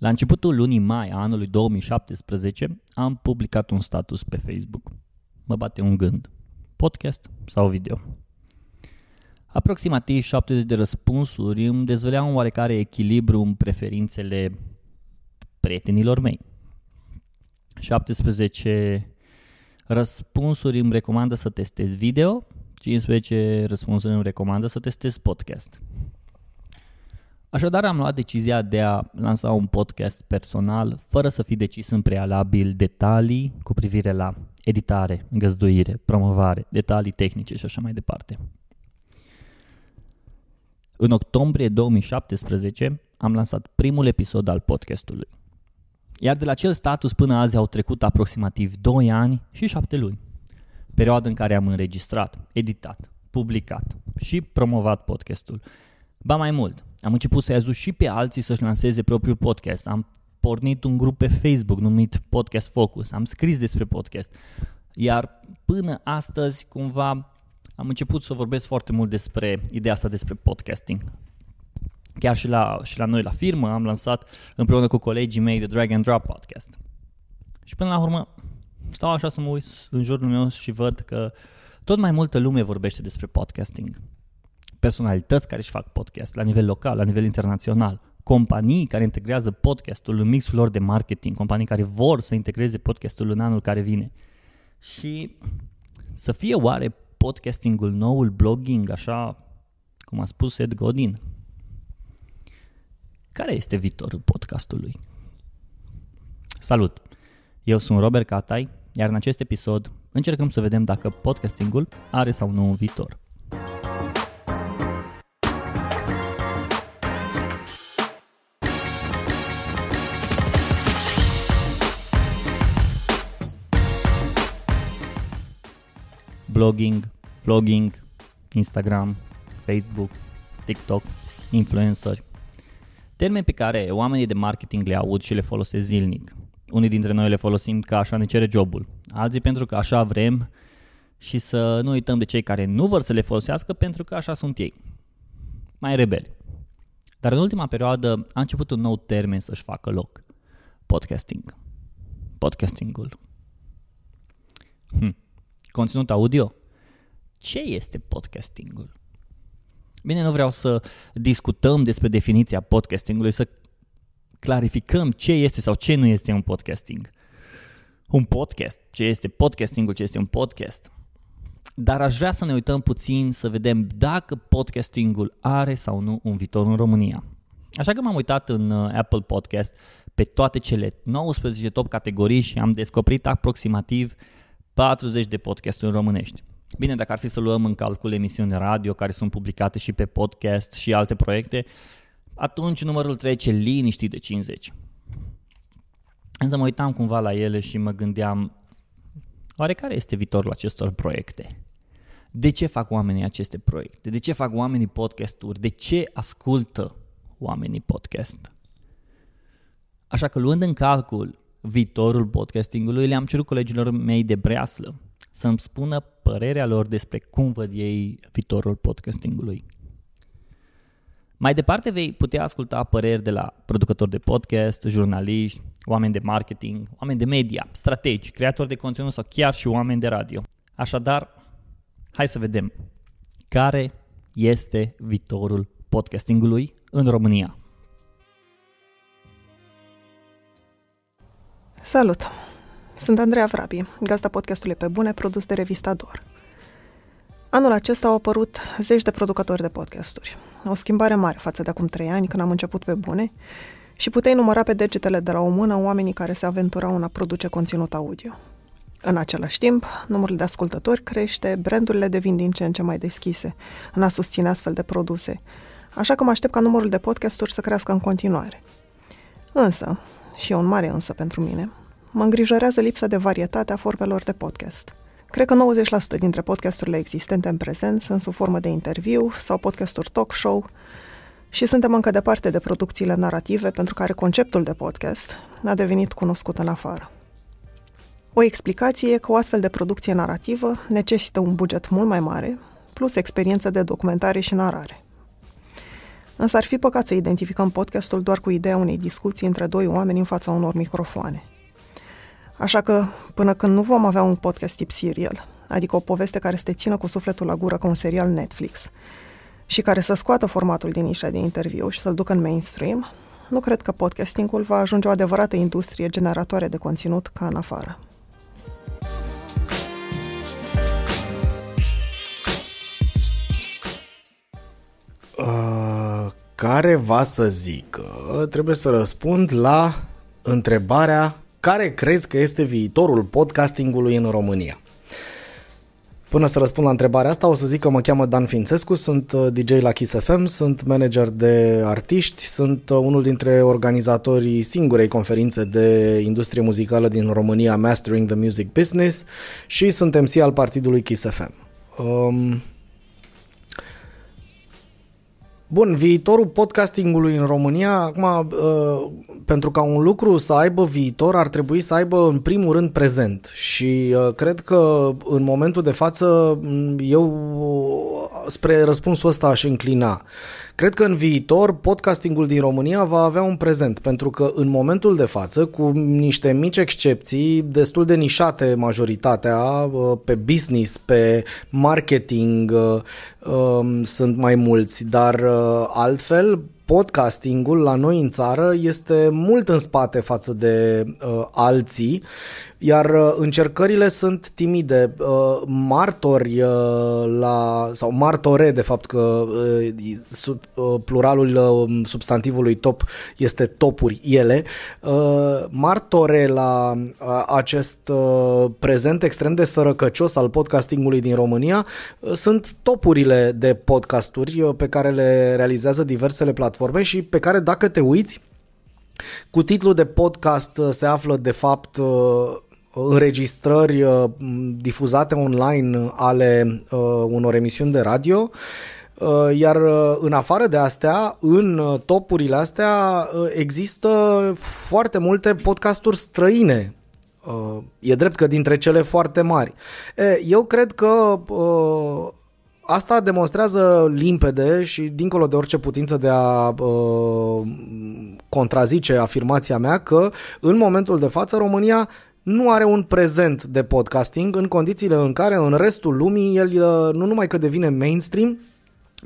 La începutul lunii mai a anului 2017 am publicat un status pe Facebook. Mă bate un gând. Podcast sau video? Aproximativ 70 de răspunsuri îmi dezvăleau un oarecare echilibru în preferințele prietenilor mei. 17 răspunsuri îmi recomandă să testez video, 15 răspunsuri îmi recomandă să testez podcast. Așadar am luat decizia de a lansa un podcast personal fără să fi decis în prealabil detalii cu privire la editare, găzduire, promovare, detalii tehnice și așa mai departe. În octombrie 2017 am lansat primul episod al podcastului. Iar de la acel status până azi au trecut aproximativ 2 ani și 7 luni. Perioada în care am înregistrat, editat, publicat și promovat podcastul. Ba mai mult, am început să-i ajut și pe alții să-și lanseze propriul podcast. Am pornit un grup pe Facebook numit Podcast Focus. Am scris despre podcast. Iar până astăzi, cumva, am început să vorbesc foarte mult despre ideea asta despre podcasting. Chiar și la, și la noi la firmă am lansat împreună cu colegii mei de Drag and Drop Podcast. Și până la urmă stau așa să mă uit în jurul meu și văd că tot mai multă lume vorbește despre podcasting personalități care își fac podcast la nivel local, la nivel internațional, companii care integrează podcastul în mixul lor de marketing, companii care vor să integreze podcastul în anul care vine. Și să fie oare podcastingul noul blogging, așa cum a spus Ed Godin? Care este viitorul podcastului? Salut! Eu sunt Robert Catai, iar în acest episod încercăm să vedem dacă podcastingul are sau nu un viitor. Blogging, vlogging, Instagram, Facebook, TikTok, influenceri. Termeni pe care oamenii de marketing le aud și le folosesc zilnic. Unii dintre noi le folosim ca așa ne cere jobul, alții pentru că așa vrem și să nu uităm de cei care nu vor să le folosească pentru că așa sunt ei. Mai rebeli. Dar în ultima perioadă a început un nou termen să-și facă loc. Podcasting. Podcastingul. Hm. Conținut audio? Ce este podcastingul? Bine, nu vreau să discutăm despre definiția podcastingului, să clarificăm ce este sau ce nu este un podcasting. Un podcast, ce este podcastingul, ce este un podcast. Dar aș vrea să ne uităm puțin să vedem dacă podcastingul are sau nu un viitor în România. Așa că m-am uitat în uh, Apple Podcast pe toate cele 19 top categorii și am descoperit aproximativ 40 de podcasturi românești. Bine, dacă ar fi să luăm în calcul emisiuni radio care sunt publicate și pe podcast și alte proiecte, atunci numărul trece liniștit de 50. Însă mă uitam cumva la ele și mă gândeam, oare care este viitorul acestor proiecte? De ce fac oamenii aceste proiecte? De ce fac oamenii podcasturi? De ce ascultă oamenii podcast? Așa că luând în calcul viitorul podcastingului, le-am cerut colegilor mei de breaslă să-mi spună părerea lor despre cum văd ei viitorul podcastingului. Mai departe vei putea asculta păreri de la producători de podcast, jurnaliști, oameni de marketing, oameni de media, strategi, creatori de conținut sau chiar și oameni de radio. Așadar, hai să vedem care este viitorul podcastingului în România. Salut! Sunt Andreea Vrabi, gazda podcastului Pe Bune, produs de revista DOR. Anul acesta au apărut zeci de producători de podcasturi. O schimbare mare față de acum trei ani, când am început pe bune, și puteai număra pe degetele de la o mână oamenii care se aventurau în a produce conținut audio. În același timp, numărul de ascultători crește, brandurile devin din ce în ce mai deschise în a susține astfel de produse, așa că mă aștept ca numărul de podcasturi să crească în continuare. Însă, și e un mare însă pentru mine, mă îngrijorează lipsa de varietate a formelor de podcast. Cred că 90% dintre podcasturile existente în prezent sunt sub formă de interviu sau podcasturi talk show și suntem încă departe de producțiile narrative pentru care conceptul de podcast a devenit cunoscut în afară. O explicație e că o astfel de producție narrativă necesită un buget mult mai mare, plus experiență de documentare și narare. Însă ar fi păcat să identificăm podcastul doar cu ideea unei discuții între doi oameni în fața unor microfoane. Așa că, până când nu vom avea un podcast tip serial, adică o poveste care să te țină cu sufletul la gură ca un serial Netflix și care să scoată formatul din nișa de interviu și să-l ducă în mainstream, nu cred că podcastingul va ajunge o adevărată industrie generatoare de conținut ca în afară. Uh, care va să zică, trebuie să răspund la întrebarea care crezi că este viitorul podcastingului în România? Până să răspund la întrebarea asta, o să zic că mă cheamă Dan Fințescu, sunt uh, DJ la Kiss FM, sunt manager de artiști, sunt uh, unul dintre organizatorii singurei conferințe de industrie muzicală din România, Mastering the Music Business, și sunt MC al partidului Kiss FM. Um, Bun, viitorul podcastingului în România, acum, uh, pentru ca un lucru să aibă viitor, ar trebui să aibă în primul rând prezent. Și uh, cred că în momentul de față eu spre răspunsul ăsta aș înclina. Cred că în viitor podcastingul din România va avea un prezent, pentru că în momentul de față, cu niște mici excepții, destul de nișate majoritatea, uh, pe business, pe marketing, uh, um, sunt mai mulți, dar uh, altfel podcastingul la noi în țară este mult în spate față de uh, alții iar uh, încercările sunt timide. Uh, martori uh, la, sau martore, de fapt că pluralul substantivului top este topuri ele, martore la acest prezent extrem de sărăcăcios al podcastingului din România sunt topurile de podcasturi pe care le realizează diversele platforme și pe care dacă te uiți cu titlul de podcast se află de fapt înregistrări uh, difuzate online ale uh, unor emisiuni de radio uh, iar în afară de astea, în topurile astea există foarte multe podcasturi străine E drept că dintre cele foarte mari. Eu cred că asta demonstrează limpede și dincolo de orice putință de a contrazice afirmația mea că în momentul de față România nu are un prezent de podcasting în condițiile în care în restul lumii el uh, nu numai că devine mainstream,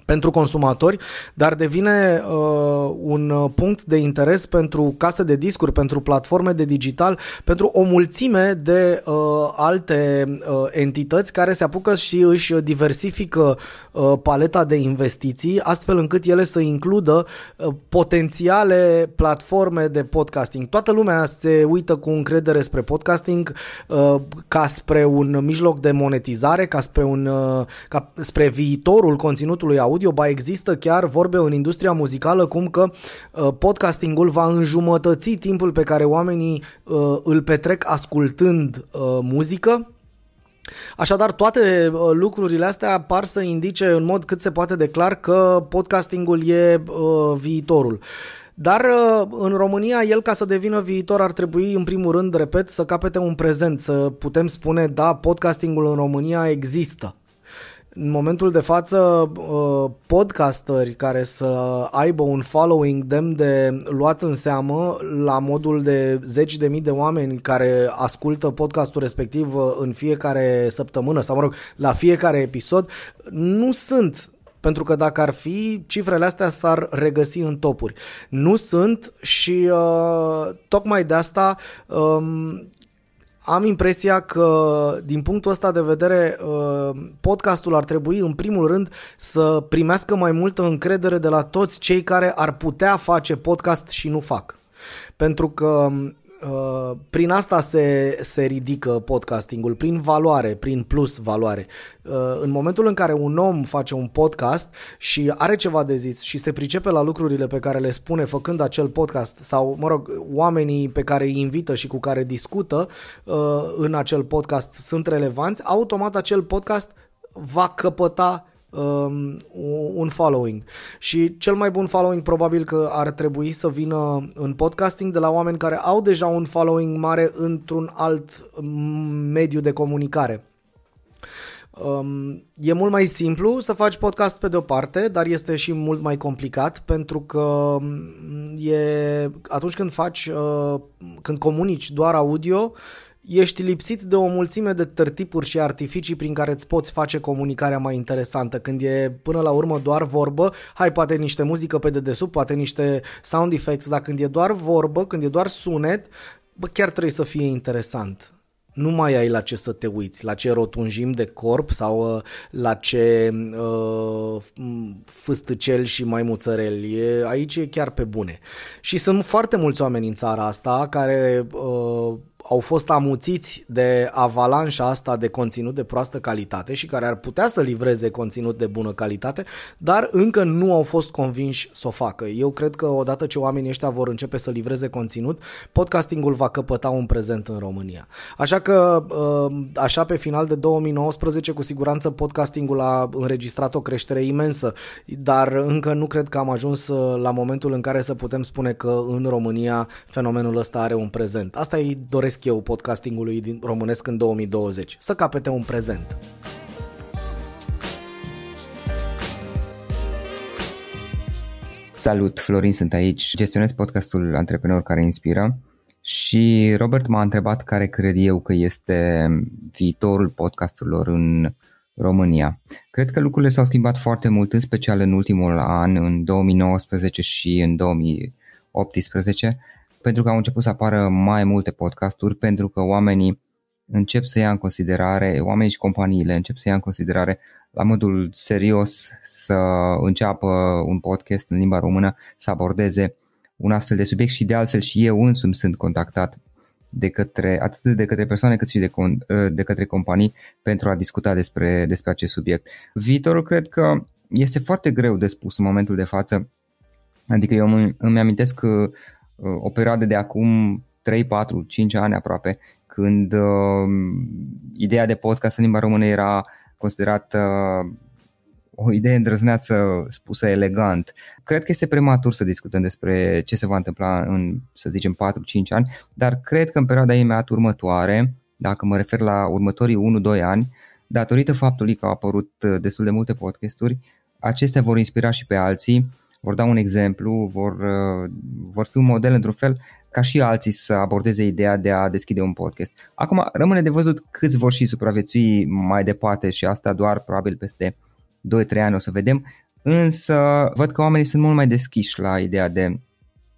pentru consumatori, dar devine uh, un uh, punct de interes pentru case de discuri, pentru platforme de digital, pentru o mulțime de uh, alte uh, entități care se apucă și își diversifică uh, paleta de investiții, astfel încât ele să includă uh, potențiale platforme de podcasting. Toată lumea se uită cu încredere spre podcasting uh, ca spre un mijloc de monetizare, ca spre, un, uh, ca spre viitorul conținutului audio, ba există chiar vorbe în industria muzicală cum că uh, podcastingul va înjumătăți timpul pe care oamenii uh, îl petrec ascultând uh, muzică Așadar, toate lucrurile astea par să indice în mod cât se poate de clar că podcastingul e uh, viitorul. Dar uh, în România, el ca să devină viitor ar trebui, în primul rând, repet, să capete un prezent, să putem spune, da, podcastingul în România există în momentul de față uh, podcasteri care să aibă un following demn de luat în seamă la modul de zeci de mii de oameni care ascultă podcastul respectiv uh, în fiecare săptămână sau mă rog, la fiecare episod, nu sunt pentru că dacă ar fi, cifrele astea s-ar regăsi în topuri. Nu sunt și uh, tocmai de asta uh, am impresia că, din punctul ăsta de vedere, uh, podcastul ar trebui, în primul rând, să primească mai multă încredere de la toți cei care ar putea face podcast și nu fac. Pentru că Uh, prin asta se, se ridică podcastingul, prin valoare, prin plus valoare. Uh, în momentul în care un om face un podcast și are ceva de zis și se pricepe la lucrurile pe care le spune făcând acel podcast sau, mă rog, oamenii pe care îi invită și cu care discută uh, în acel podcast sunt relevanți, automat acel podcast va căpăta um, un following. Și cel mai bun following probabil că ar trebui să vină în podcasting de la oameni care au deja un following mare într-un alt mediu de comunicare. Um, e mult mai simplu să faci podcast pe de o parte, dar este și mult mai complicat pentru că um, e atunci când faci, uh, când comunici doar audio, ești lipsit de o mulțime de tărtipuri și artificii prin care îți poți face comunicarea mai interesantă. Când e până la urmă doar vorbă, hai poate niște muzică pe dedesubt, poate niște sound effects, dar când e doar vorbă, când e doar sunet, bă, chiar trebuie să fie interesant nu mai ai la ce să te uiți, la ce rotunjim de corp sau uh, la ce uh, fâstăcel și maimuțăreli. E, aici e chiar pe bune. Și sunt foarte mulți oameni în țara asta care uh, au fost amuțiți de avalanșa asta de conținut de proastă calitate și care ar putea să livreze conținut de bună calitate, dar încă nu au fost convinși să o facă. Eu cred că odată ce oamenii ăștia vor începe să livreze conținut, podcastingul va căpăta un prezent în România. Așa că, uh, așa pe final de 2019, cu siguranță podcastingul a înregistrat o creștere imensă, dar încă nu cred că am ajuns uh, la momentul în care să putem spune că în România fenomenul ăsta are un prezent. Asta îi doresc doresc eu podcastingului din românesc în 2020? Să capete un prezent. Salut, Florin sunt aici, gestionez podcastul Antreprenor care inspiră și Robert m-a întrebat care cred eu că este viitorul podcasturilor în România. Cred că lucrurile s-au schimbat foarte mult, în special în ultimul an, în 2019 și în 2018 pentru că au început să apară mai multe podcasturi, pentru că oamenii încep să ia în considerare, oamenii și companiile încep să ia în considerare la modul serios să înceapă un podcast în limba română, să abordeze un astfel de subiect și de altfel și eu însumi sunt contactat de către, atât de către persoane cât și de, de către companii pentru a discuta despre, despre acest subiect. Viitorul cred că este foarte greu de spus în momentul de față, adică eu îmi, îmi amintesc că o perioadă de acum 3, 4, 5 ani aproape, când uh, ideea de podcast în limba română era considerată uh, o idee îndrăzneață spusă elegant. Cred că este prematur să discutăm despre ce se va întâmpla în, să zicem, 4-5 ani, dar cred că în perioada imediat următoare, dacă mă refer la următorii 1-2 ani, datorită faptului că au apărut uh, destul de multe podcasturi, acestea vor inspira și pe alții vor da un exemplu, vor, uh, vor fi un model într-un fel ca și alții să abordeze ideea de a deschide un podcast. Acum rămâne de văzut câți vor și supraviețui mai departe și asta doar probabil peste 2-3 ani o să vedem, însă văd că oamenii sunt mult mai deschiși la ideea de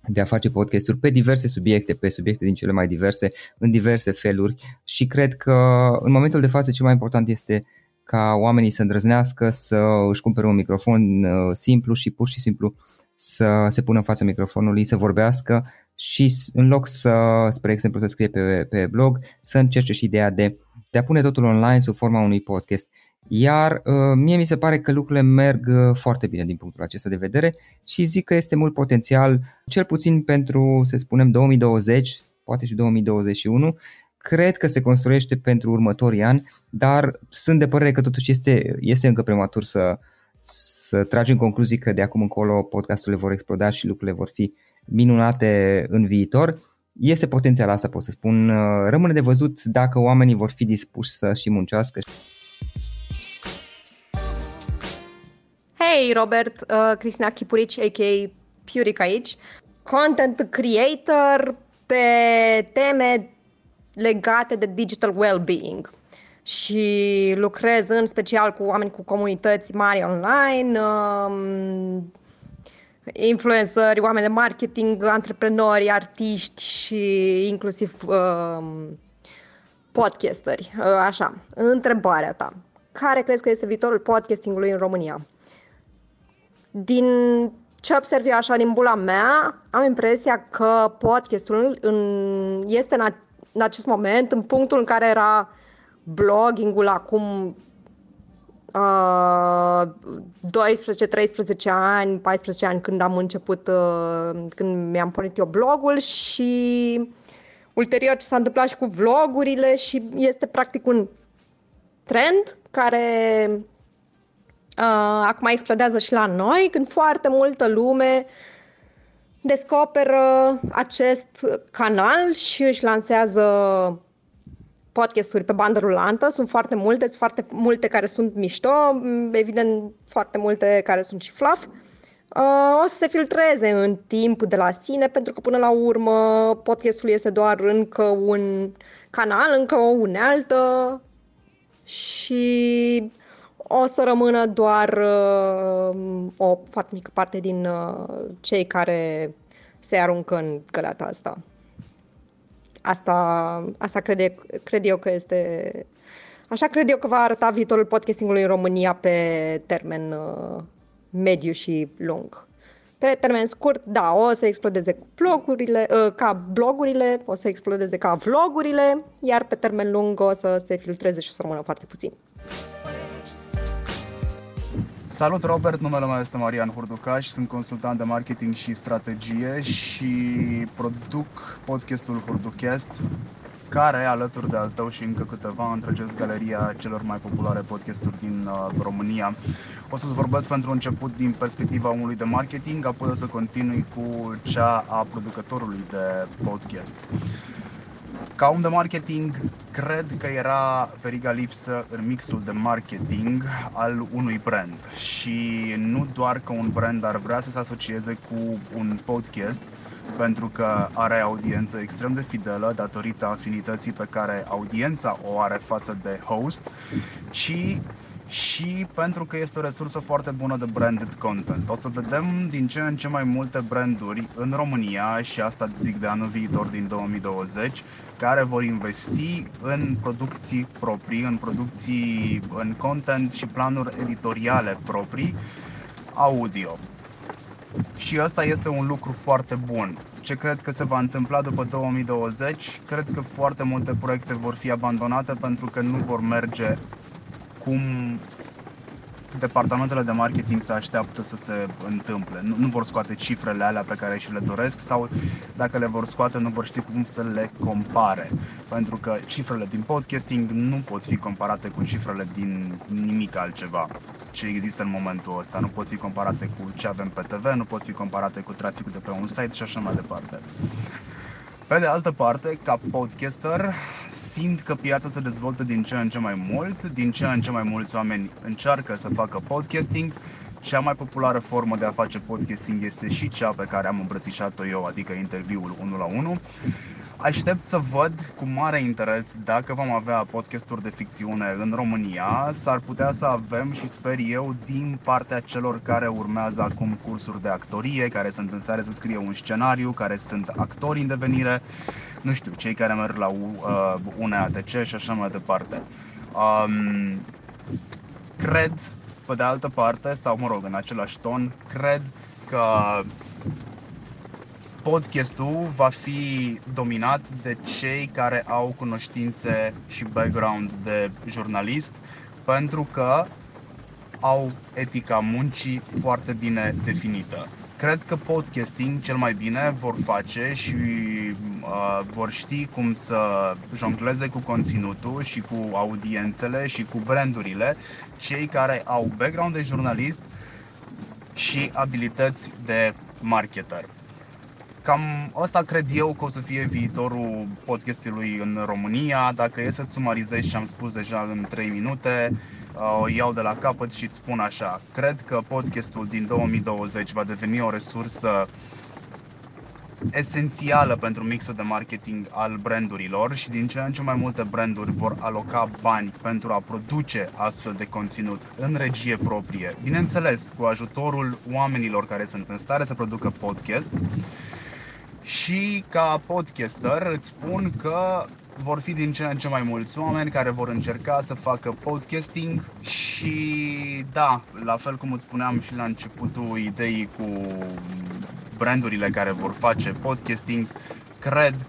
de a face podcasturi pe diverse subiecte, pe subiecte din cele mai diverse, în diverse feluri și cred că în momentul de față cel mai important este ca oamenii să îndrăznească să își cumpere un microfon uh, simplu și pur și simplu să se pună în fața microfonului, să vorbească și în loc să, spre exemplu, să scrie pe, pe blog, să încerce și ideea de, de a pune totul online sub forma unui podcast. Iar uh, mie mi se pare că lucrurile merg uh, foarte bine din punctul acesta de vedere și zic că este mult potențial, cel puțin pentru, să spunem, 2020, poate și 2021, cred că se construiește pentru următorii ani, dar sunt de părere că totuși este, este încă prematur să, să tragem concluzii că de acum încolo podcasturile vor exploda și lucrurile vor fi minunate în viitor. Este potențial asta, pot să spun. Rămâne de văzut dacă oamenii vor fi dispuși să și muncească. Hey, Robert, uh, Cristina Chipurici, a.k.a. Puric aici, content creator pe teme legate de digital well-being și lucrez în special cu oameni cu comunități mari online, um, influenceri, oameni de marketing, antreprenori, artiști și inclusiv um, podcasteri. Uh, așa, întrebarea ta. Care crezi că este viitorul podcastingului în România? Din ce observ eu așa din bula mea, am impresia că podcastul în, este în în acest moment, în punctul în care era blogging-ul acum uh, 12, 13 ani, 14 ani când am început, uh, când mi-am pornit eu blogul și ulterior ce s-a întâmplat și cu vlogurile și este practic un trend care uh, acum explodează și la noi, când foarte multă lume descoperă acest canal și își lansează podcasturi pe bandă rulantă, sunt foarte multe, sunt foarte multe care sunt mișto, evident foarte multe care sunt și fluff. Uh, o să se filtreze în timp de la sine, pentru că până la urmă podcastul este doar încă un canal, încă o unealtă și o să rămână doar uh, o foarte mică parte din uh, cei care se aruncă în găleata asta. Asta, asta cred, cred eu că este... Așa cred eu că va arăta viitorul podcastingului în România pe termen uh, mediu și lung. Pe termen scurt, da, o să explodeze cu blogurile, uh, ca blogurile, o să explodeze ca vlogurile, iar pe termen lung o să se filtreze și o să rămână foarte puțin. Salut Robert, numele meu este Marian Hurducaș, sunt consultant de marketing și strategie și produc podcastul Hurducast, care, alături de al tău și încă câteva, întregesc galeria celor mai populare podcasturi din uh, România. O să-ți vorbesc pentru început din perspectiva omului de marketing, apoi o să continui cu cea a producătorului de podcast. Ca om de marketing, cred că era veriga lipsă în mixul de marketing al unui brand. Și nu doar că un brand ar vrea să se asocieze cu un podcast, pentru că are audiență extrem de fidelă datorită afinității pe care audiența o are față de host, ci și pentru că este o resursă foarte bună de branded content. O să vedem din ce în ce mai multe branduri în România și asta zic de anul viitor din 2020 care vor investi în producții proprii, în producții, în content și planuri editoriale proprii audio. Și asta este un lucru foarte bun. Ce cred că se va întâmpla după 2020? Cred că foarte multe proiecte vor fi abandonate pentru că nu vor merge cum departamentele de marketing se așteaptă să se întâmple. Nu, nu vor scoate cifrele alea pe care și le doresc sau dacă le vor scoate nu vor ști cum să le compare. Pentru că cifrele din podcasting nu pot fi comparate cu cifrele din nimic altceva ce există în momentul ăsta. Nu pot fi comparate cu ce avem pe TV, nu pot fi comparate cu traficul de pe un site și așa mai departe. Pe de altă parte, ca podcaster, simt că piața se dezvoltă din ce în ce mai mult, din ce în ce mai mulți oameni încearcă să facă podcasting. Cea mai populară formă de a face podcasting este și cea pe care am îmbrățișat-o eu, adică interviul 1 la 1. Aștept să văd cu mare interes dacă vom avea podcasturi de ficțiune în România. S-ar putea să avem și sper eu din partea celor care urmează acum cursuri de actorie, care sunt în stare să scrie un scenariu, care sunt actori în devenire, nu știu, cei care merg la uh, UNATC și așa mai departe. Um, cred, pe de altă parte, sau mă rog, în același ton, cred că podcastul va fi dominat de cei care au cunoștințe și background de jurnalist, pentru că au etica muncii foarte bine definită. Cred că podcasting cel mai bine vor face și uh, vor ști cum să jongleze cu conținutul și cu audiențele și cu brandurile cei care au background de jurnalist și abilități de marketer. Cam asta cred eu că o să fie viitorul podcastului în România. Dacă e să-ți sumarizezi ce am spus deja în 3 minute, uh, o iau de la capăt și îți spun așa. Cred că podcastul din 2020 va deveni o resursă esențială pentru mixul de marketing al brandurilor și din ce în ce mai multe branduri vor aloca bani pentru a produce astfel de conținut în regie proprie. Bineînțeles, cu ajutorul oamenilor care sunt în stare să producă podcast și ca podcaster îți spun că vor fi din ce în ce mai mulți oameni care vor încerca să facă podcasting și da, la fel cum îți spuneam și la începutul ideii cu brandurile care vor face podcasting, cred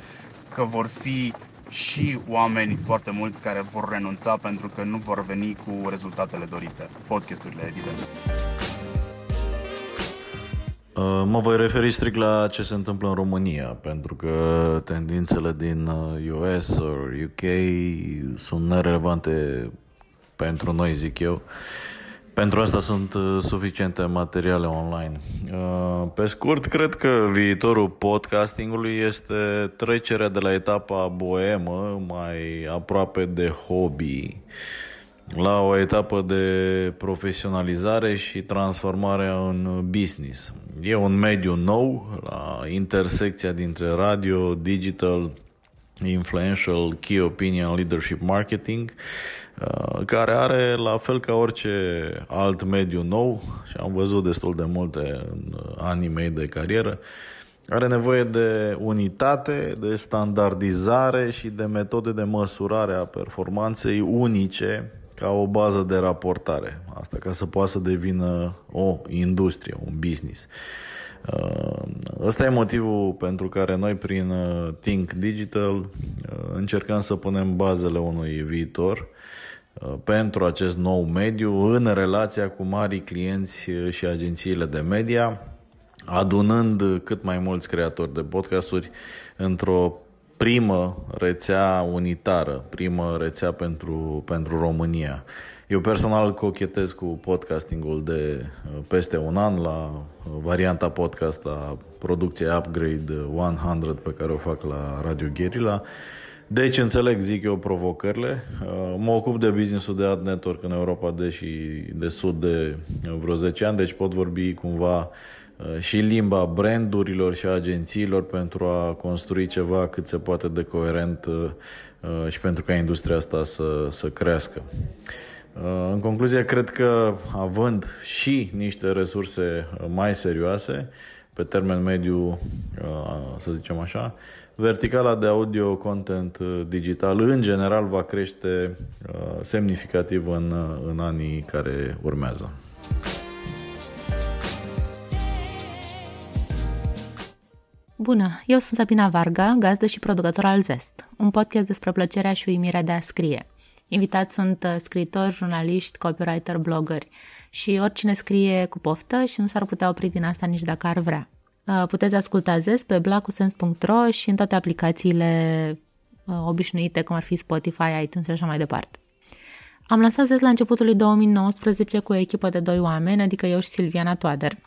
că vor fi și oameni foarte mulți care vor renunța pentru că nu vor veni cu rezultatele dorite. Podcasturile, evident. Uh, mă voi referi strict la ce se întâmplă în România, pentru că tendințele din US uh, sau UK sunt nerelevante pentru noi, zic eu. pentru asta sunt uh, suficiente materiale online. Uh, pe scurt, cred că viitorul podcastingului este trecerea de la etapa boemă, mai aproape de hobby, la o etapă de profesionalizare și transformare în business. E un mediu nou, la intersecția dintre radio, digital, influential, key opinion, leadership marketing, uh, care are, la fel ca orice alt mediu nou, și am văzut destul de multe în anii mei de carieră, are nevoie de unitate, de standardizare și de metode de măsurare a performanței unice ca o bază de raportare. Asta ca să poată să devină o industrie, un business. Uh, ăsta e motivul pentru care noi prin uh, Think Digital uh, încercăm să punem bazele unui viitor pentru acest nou mediu în relația cu mari clienți și agențiile de media, adunând cât mai mulți creatori de podcasturi într-o primă rețea unitară, primă rețea pentru, pentru România. Eu personal cochetez cu podcastingul de uh, peste un an la uh, varianta podcast a producției Upgrade 100 pe care o fac la Radio Guerilla. Deci înțeleg, zic eu, provocările. Uh, mă ocup de businessul de ad network în Europa de și de sud de vreo 10 ani, deci pot vorbi cumva și limba brandurilor și agențiilor pentru a construi ceva cât se poate de coerent și pentru ca industria asta să, să crească. Uh, în concluzie, cred că având și niște resurse uh, mai serioase, pe termen mediu, uh, să zicem așa, verticala de audio content digital în general va crește semnificativ în, în anii care urmează. Bună, eu sunt Sabina Varga, gazdă și producător al Zest, un podcast despre plăcerea și uimirea de a scrie – Invitați sunt uh, scriitori, jurnaliști, copywriter, blogări și oricine scrie cu poftă și nu s-ar putea opri din asta nici dacă ar vrea. Uh, puteți asculta ZES pe blacusens.ro și în toate aplicațiile uh, obișnuite, cum ar fi Spotify, iTunes și așa mai departe. Am lansat ZES la începutul lui 2019 cu o echipă de doi oameni, adică eu și Silviana Toader,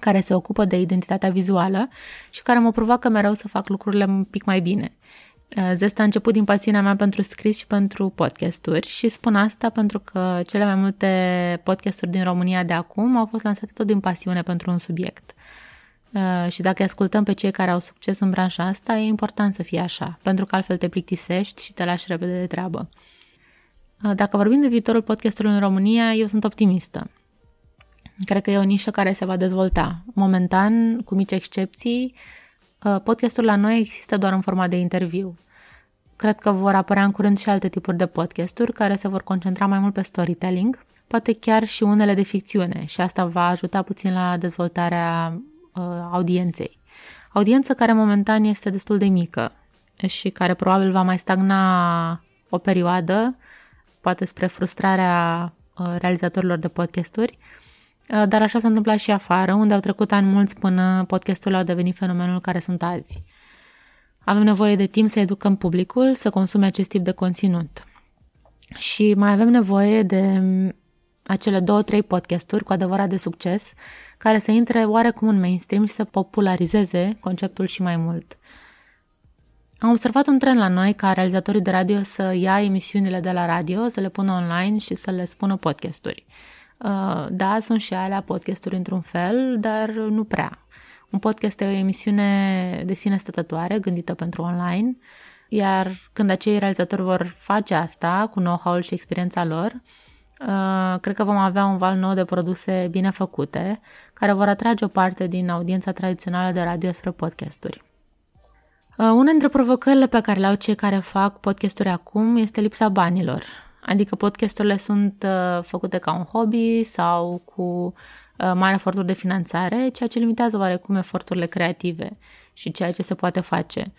care se ocupă de identitatea vizuală și care mă provoacă mereu să fac lucrurile un pic mai bine. Uh, Zest a început din pasiunea mea pentru scris și pentru podcasturi și spun asta pentru că cele mai multe podcasturi din România de acum au fost lansate tot din pasiune pentru un subiect. Uh, și dacă ascultăm pe cei care au succes în branșa asta, e important să fie așa, pentru că altfel te plictisești și te lași repede de treabă. Uh, dacă vorbim de viitorul podcastului în România, eu sunt optimistă. Cred că e o nișă care se va dezvolta. Momentan, cu mici excepții, Uh, podcastul la noi există doar în format de interviu. Cred că vor apărea în curând și alte tipuri de podcasturi care se vor concentra mai mult pe storytelling, poate chiar și unele de ficțiune și asta va ajuta puțin la dezvoltarea uh, audienței. Audiență care momentan este destul de mică și care probabil va mai stagna o perioadă, poate spre frustrarea uh, realizatorilor de podcasturi, Uh, dar așa s-a întâmplat și afară, unde au trecut ani mulți până podcastul au devenit fenomenul care sunt azi. Avem nevoie de timp să educăm publicul să consume acest tip de conținut. Și mai avem nevoie de mm, acele două, trei podcasturi cu adevărat de succes, care să intre oarecum în mainstream și să popularizeze conceptul și mai mult. Am observat un trend la noi ca realizatorii de radio să ia emisiunile de la radio, să le pună online și să le spună podcasturi. Uh, da, sunt și alea podcasturi într-un fel, dar nu prea. Un podcast e o emisiune de sine stătătoare, gândită pentru online, iar când acei realizatori vor face asta, cu know-how-ul și experiența lor, uh, cred că vom avea un val nou de produse bine făcute, care vor atrage o parte din audiența tradițională de radio spre podcasturi. Uh, una dintre provocările pe care le au cei care fac podcasturi acum este lipsa banilor. Adică podcasturile sunt uh, făcute ca un hobby sau cu uh, mari eforturi de finanțare, ceea ce limitează oarecum eforturile creative și ceea ce se poate face.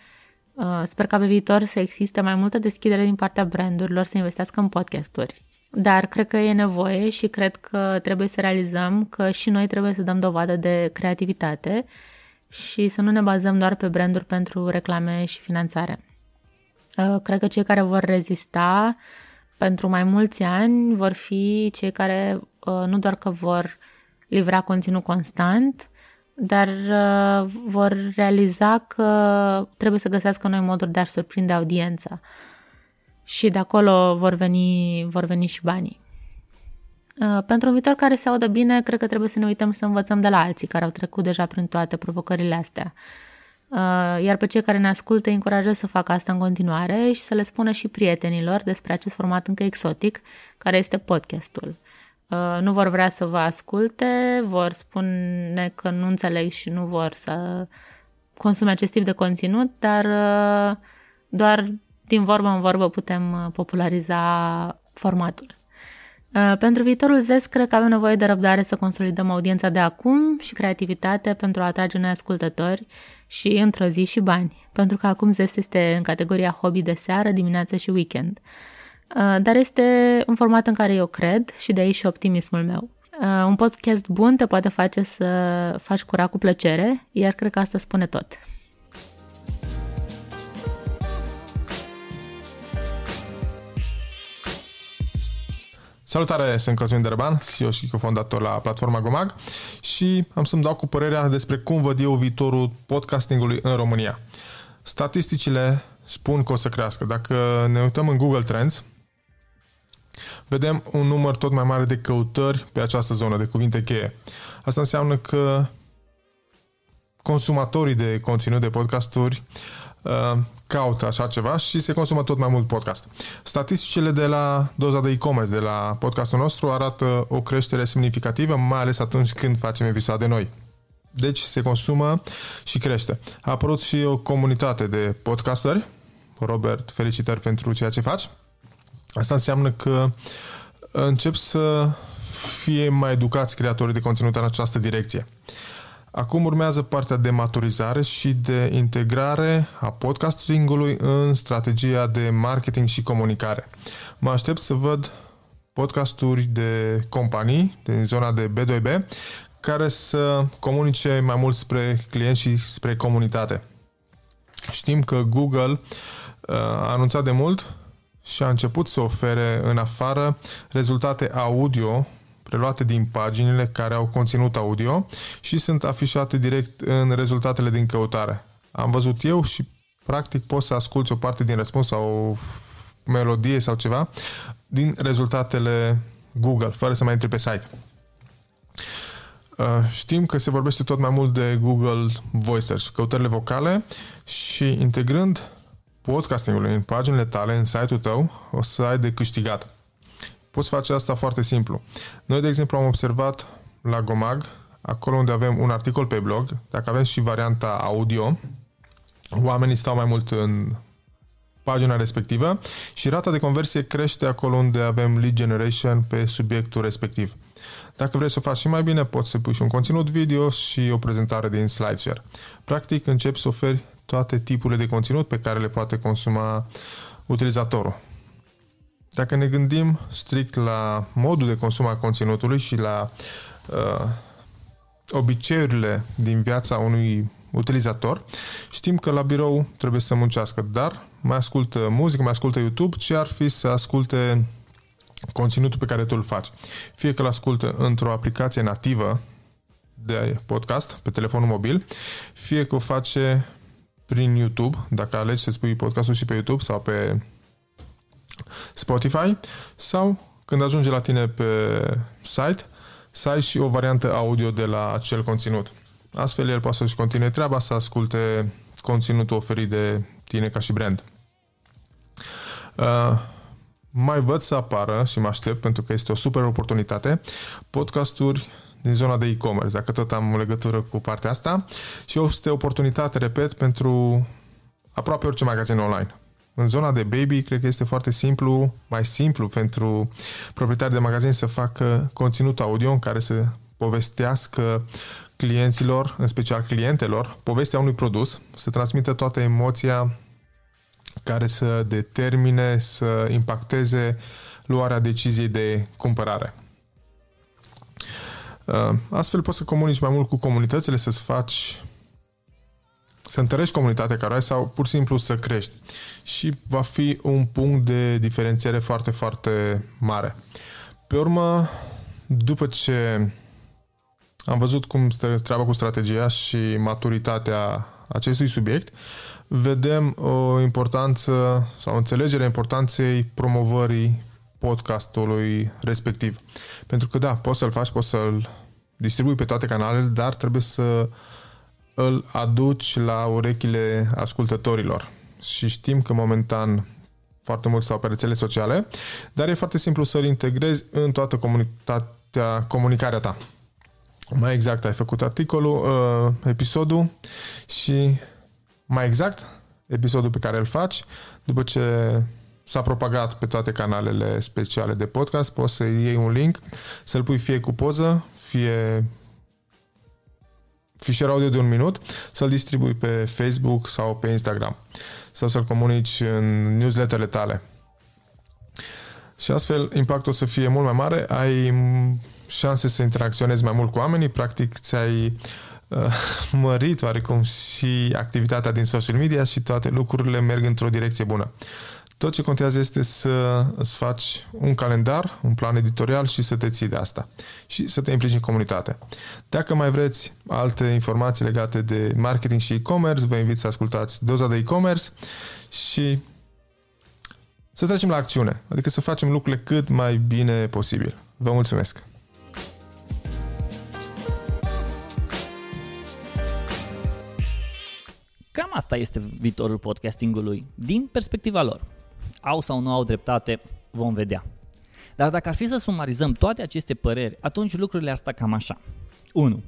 Uh, sper ca pe viitor să existe mai multă deschidere din partea brandurilor să investească în podcasturi. Dar cred că e nevoie și cred că trebuie să realizăm că și noi trebuie să dăm dovadă de creativitate și să nu ne bazăm doar pe branduri pentru reclame și finanțare. Uh, cred că cei care vor rezista pentru mai mulți ani vor fi cei care uh, nu doar că vor livra conținut constant, dar uh, vor realiza că trebuie să găsească noi moduri de a surprinde audiența. Și de acolo vor veni, vor veni și banii. Uh, pentru un viitor care se audă bine, cred că trebuie să ne uităm să învățăm de la alții care au trecut deja prin toate provocările astea. Uh, iar pe cei care ne ascultă îi încurajez să facă asta în continuare și să le spună și prietenilor despre acest format încă exotic, care este podcastul. Uh, nu vor vrea să vă asculte, vor spune că nu înțeleg și nu vor să consume acest tip de conținut, dar doar din vorbă în vorbă putem populariza formatul. Uh, pentru viitorul ZES, cred că avem nevoie de răbdare să consolidăm audiența de acum și creativitate pentru a atrage noi ascultători și într-o zi și bani, pentru că acum ZES este în categoria hobby de seară, dimineață și weekend. Uh, dar este un format în care eu cred și de aici și optimismul meu. Uh, un podcast bun te poate face să faci curat cu plăcere, iar cred că asta spune tot. Salutare, sunt Cosmin Derban, CEO și cofondator la platforma Gomag și am să-mi dau cu părerea despre cum văd eu viitorul podcastingului în România. Statisticile spun că o să crească. Dacă ne uităm în Google Trends, vedem un număr tot mai mare de căutări pe această zonă de cuvinte cheie. Asta înseamnă că consumatorii de conținut de podcasturi uh, caută așa ceva și se consumă tot mai mult podcast. Statisticile de la doza de e-commerce de la podcastul nostru arată o creștere semnificativă, mai ales atunci când facem episoade noi. Deci se consumă și crește. A apărut și o comunitate de podcasteri. Robert, felicitări pentru ceea ce faci. Asta înseamnă că încep să fie mai educați creatorii de conținut în această direcție. Acum urmează partea de maturizare și de integrare a podcastingului în strategia de marketing și comunicare. Mă aștept să văd podcasturi de companii din zona de B2B care să comunice mai mult spre clienți și spre comunitate. Știm că Google uh, a anunțat de mult și a început să ofere în afară rezultate audio preluate din paginile care au conținut audio și sunt afișate direct în rezultatele din căutare. Am văzut eu și practic poți să asculti o parte din răspuns sau o melodie sau ceva din rezultatele Google, fără să mai intri pe site. Uh, știm că se vorbește tot mai mult de Google Voice Search, căutările vocale și integrând podcastingul în paginile tale, în site-ul tău, o să ai de câștigat. Poți face asta foarte simplu. Noi, de exemplu, am observat la Gomag, acolo unde avem un articol pe blog, dacă avem și varianta audio, oamenii stau mai mult în pagina respectivă și rata de conversie crește acolo unde avem lead generation pe subiectul respectiv. Dacă vrei să o faci și mai bine, poți să pui și un conținut video și o prezentare din SlideShare. Practic, începi să oferi toate tipurile de conținut pe care le poate consuma utilizatorul. Dacă ne gândim strict la modul de consum al conținutului și la uh, obiceiurile din viața unui utilizator, știm că la birou trebuie să muncească, dar mai ascultă muzică, mai ascultă YouTube, ce ar fi să asculte conținutul pe care tu îl faci. Fie că îl ascultă într-o aplicație nativă de podcast pe telefonul mobil, fie că o face prin YouTube, dacă alegi să spui podcastul și pe YouTube sau pe Spotify sau când ajunge la tine pe site să ai și o variantă audio de la acel conținut. Astfel el poate să-și continue treaba să asculte conținutul oferit de tine ca și brand. Uh, mai văd să apară și mă aștept pentru că este o super oportunitate podcasturi din zona de e-commerce, dacă tot am legătură cu partea asta și este o oportunitate, repet, pentru aproape orice magazin online. În zona de baby, cred că este foarte simplu, mai simplu pentru proprietari de magazin să facă conținut audio în care să povestească clienților, în special clientelor, povestea unui produs, să transmită toată emoția care să determine, să impacteze luarea deciziei de cumpărare. Uh, astfel poți să comunici mai mult cu comunitățile, să-ți faci să întărești comunitatea care ai sau pur și simplu să crești. Și va fi un punct de diferențiere foarte, foarte mare. Pe urmă, după ce am văzut cum stă treaba cu strategia și maturitatea acestui subiect, vedem o importanță sau o înțelegere a importanței promovării podcastului respectiv. Pentru că da, poți să-l faci, poți să-l distribui pe toate canalele, dar trebuie să îl aduci la urechile ascultătorilor. Și știm că momentan foarte mult stau pe rețele sociale, dar e foarte simplu să-l integrezi în toată comunitatea, comunicarea ta. Mai exact, ai făcut articolul, uh, episodul și mai exact, episodul pe care îl faci, după ce s-a propagat pe toate canalele speciale de podcast, poți să iei un link, să-l pui fie cu poză, fie fișier audio de un minut, să-l distribui pe Facebook sau pe Instagram sau să-l comunici în newsletterele tale. Și astfel impactul o să fie mult mai mare, ai șanse să interacționezi mai mult cu oamenii, practic ți-ai uh, mărit oarecum și activitatea din social media și toate lucrurile merg într-o direcție bună. Tot ce contează este să îți faci un calendar, un plan editorial și să te ții de asta și să te implici în comunitate. Dacă mai vreți alte informații legate de marketing și e-commerce, vă invit să ascultați doza de e-commerce și să trecem la acțiune, adică să facem lucrurile cât mai bine posibil. Vă mulțumesc! Cam asta este viitorul podcastingului din perspectiva lor. Au sau nu au dreptate, vom vedea. Dar dacă ar fi să sumarizăm toate aceste păreri, atunci lucrurile ar sta cam așa. 1.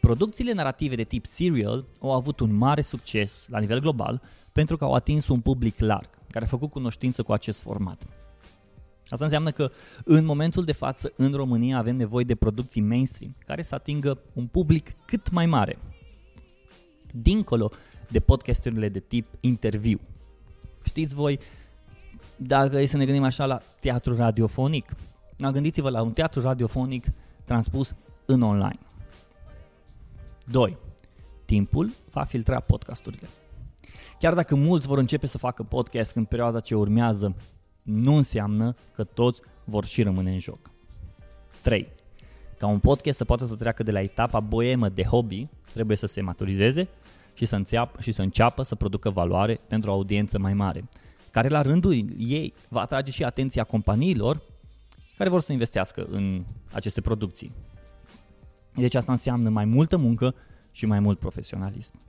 Producțiile narrative de tip serial au avut un mare succes la nivel global pentru că au atins un public larg, care a făcut cunoștință cu acest format. Asta înseamnă că în momentul de față în România avem nevoie de producții mainstream care să atingă un public cât mai mare. Dincolo de podcasturile de tip interviu. Știți voi, dacă e să ne gândim așa la teatru radiofonic, gândiți-vă la un teatru radiofonic transpus în online. 2. Timpul va filtra podcasturile. Chiar dacă mulți vor începe să facă podcast în perioada ce urmează, nu înseamnă că toți vor și rămâne în joc. 3. Ca un podcast să poată să treacă de la etapa boemă de hobby, trebuie să se maturizeze și să, înțeapă, și să înceapă să producă valoare pentru o audiență mai mare, care la rândul ei va atrage și atenția companiilor care vor să investească în aceste producții. Deci asta înseamnă mai multă muncă și mai mult profesionalism.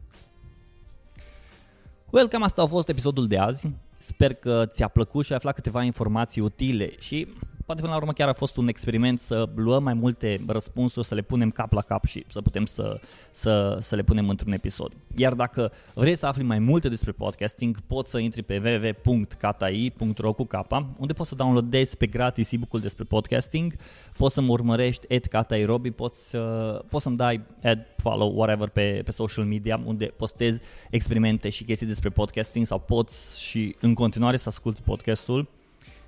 Well, cam asta a fost episodul de azi. Sper că ți-a plăcut și ai aflat câteva informații utile și poate până la urmă chiar a fost un experiment să luăm mai multe răspunsuri, să le punem cap la cap și să putem să, să, să le punem într-un episod. Iar dacă vrei să afli mai multe despre podcasting, poți să intri pe www.katai.ro cu capa, unde poți să downloadezi pe gratis e-book-ul despre podcasting, poți să mă urmărești at Robi, poți, uh, poți să-mi dai add, follow, whatever pe, pe social media, unde postez experimente și chestii despre podcasting sau poți și în continuare să asculti podcastul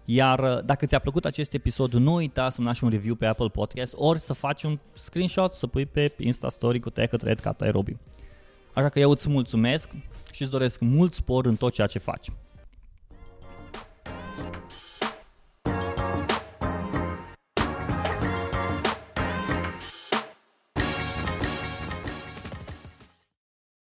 iar uh, dacă ți-a plăcut acest episod, nu uita să-mi lași un review pe Apple Podcast ori să faci un screenshot să pui pe Insta Story cu tag către Cat Aerobi. Așa că eu îți mulțumesc și îți doresc mult spor în tot ceea ce faci.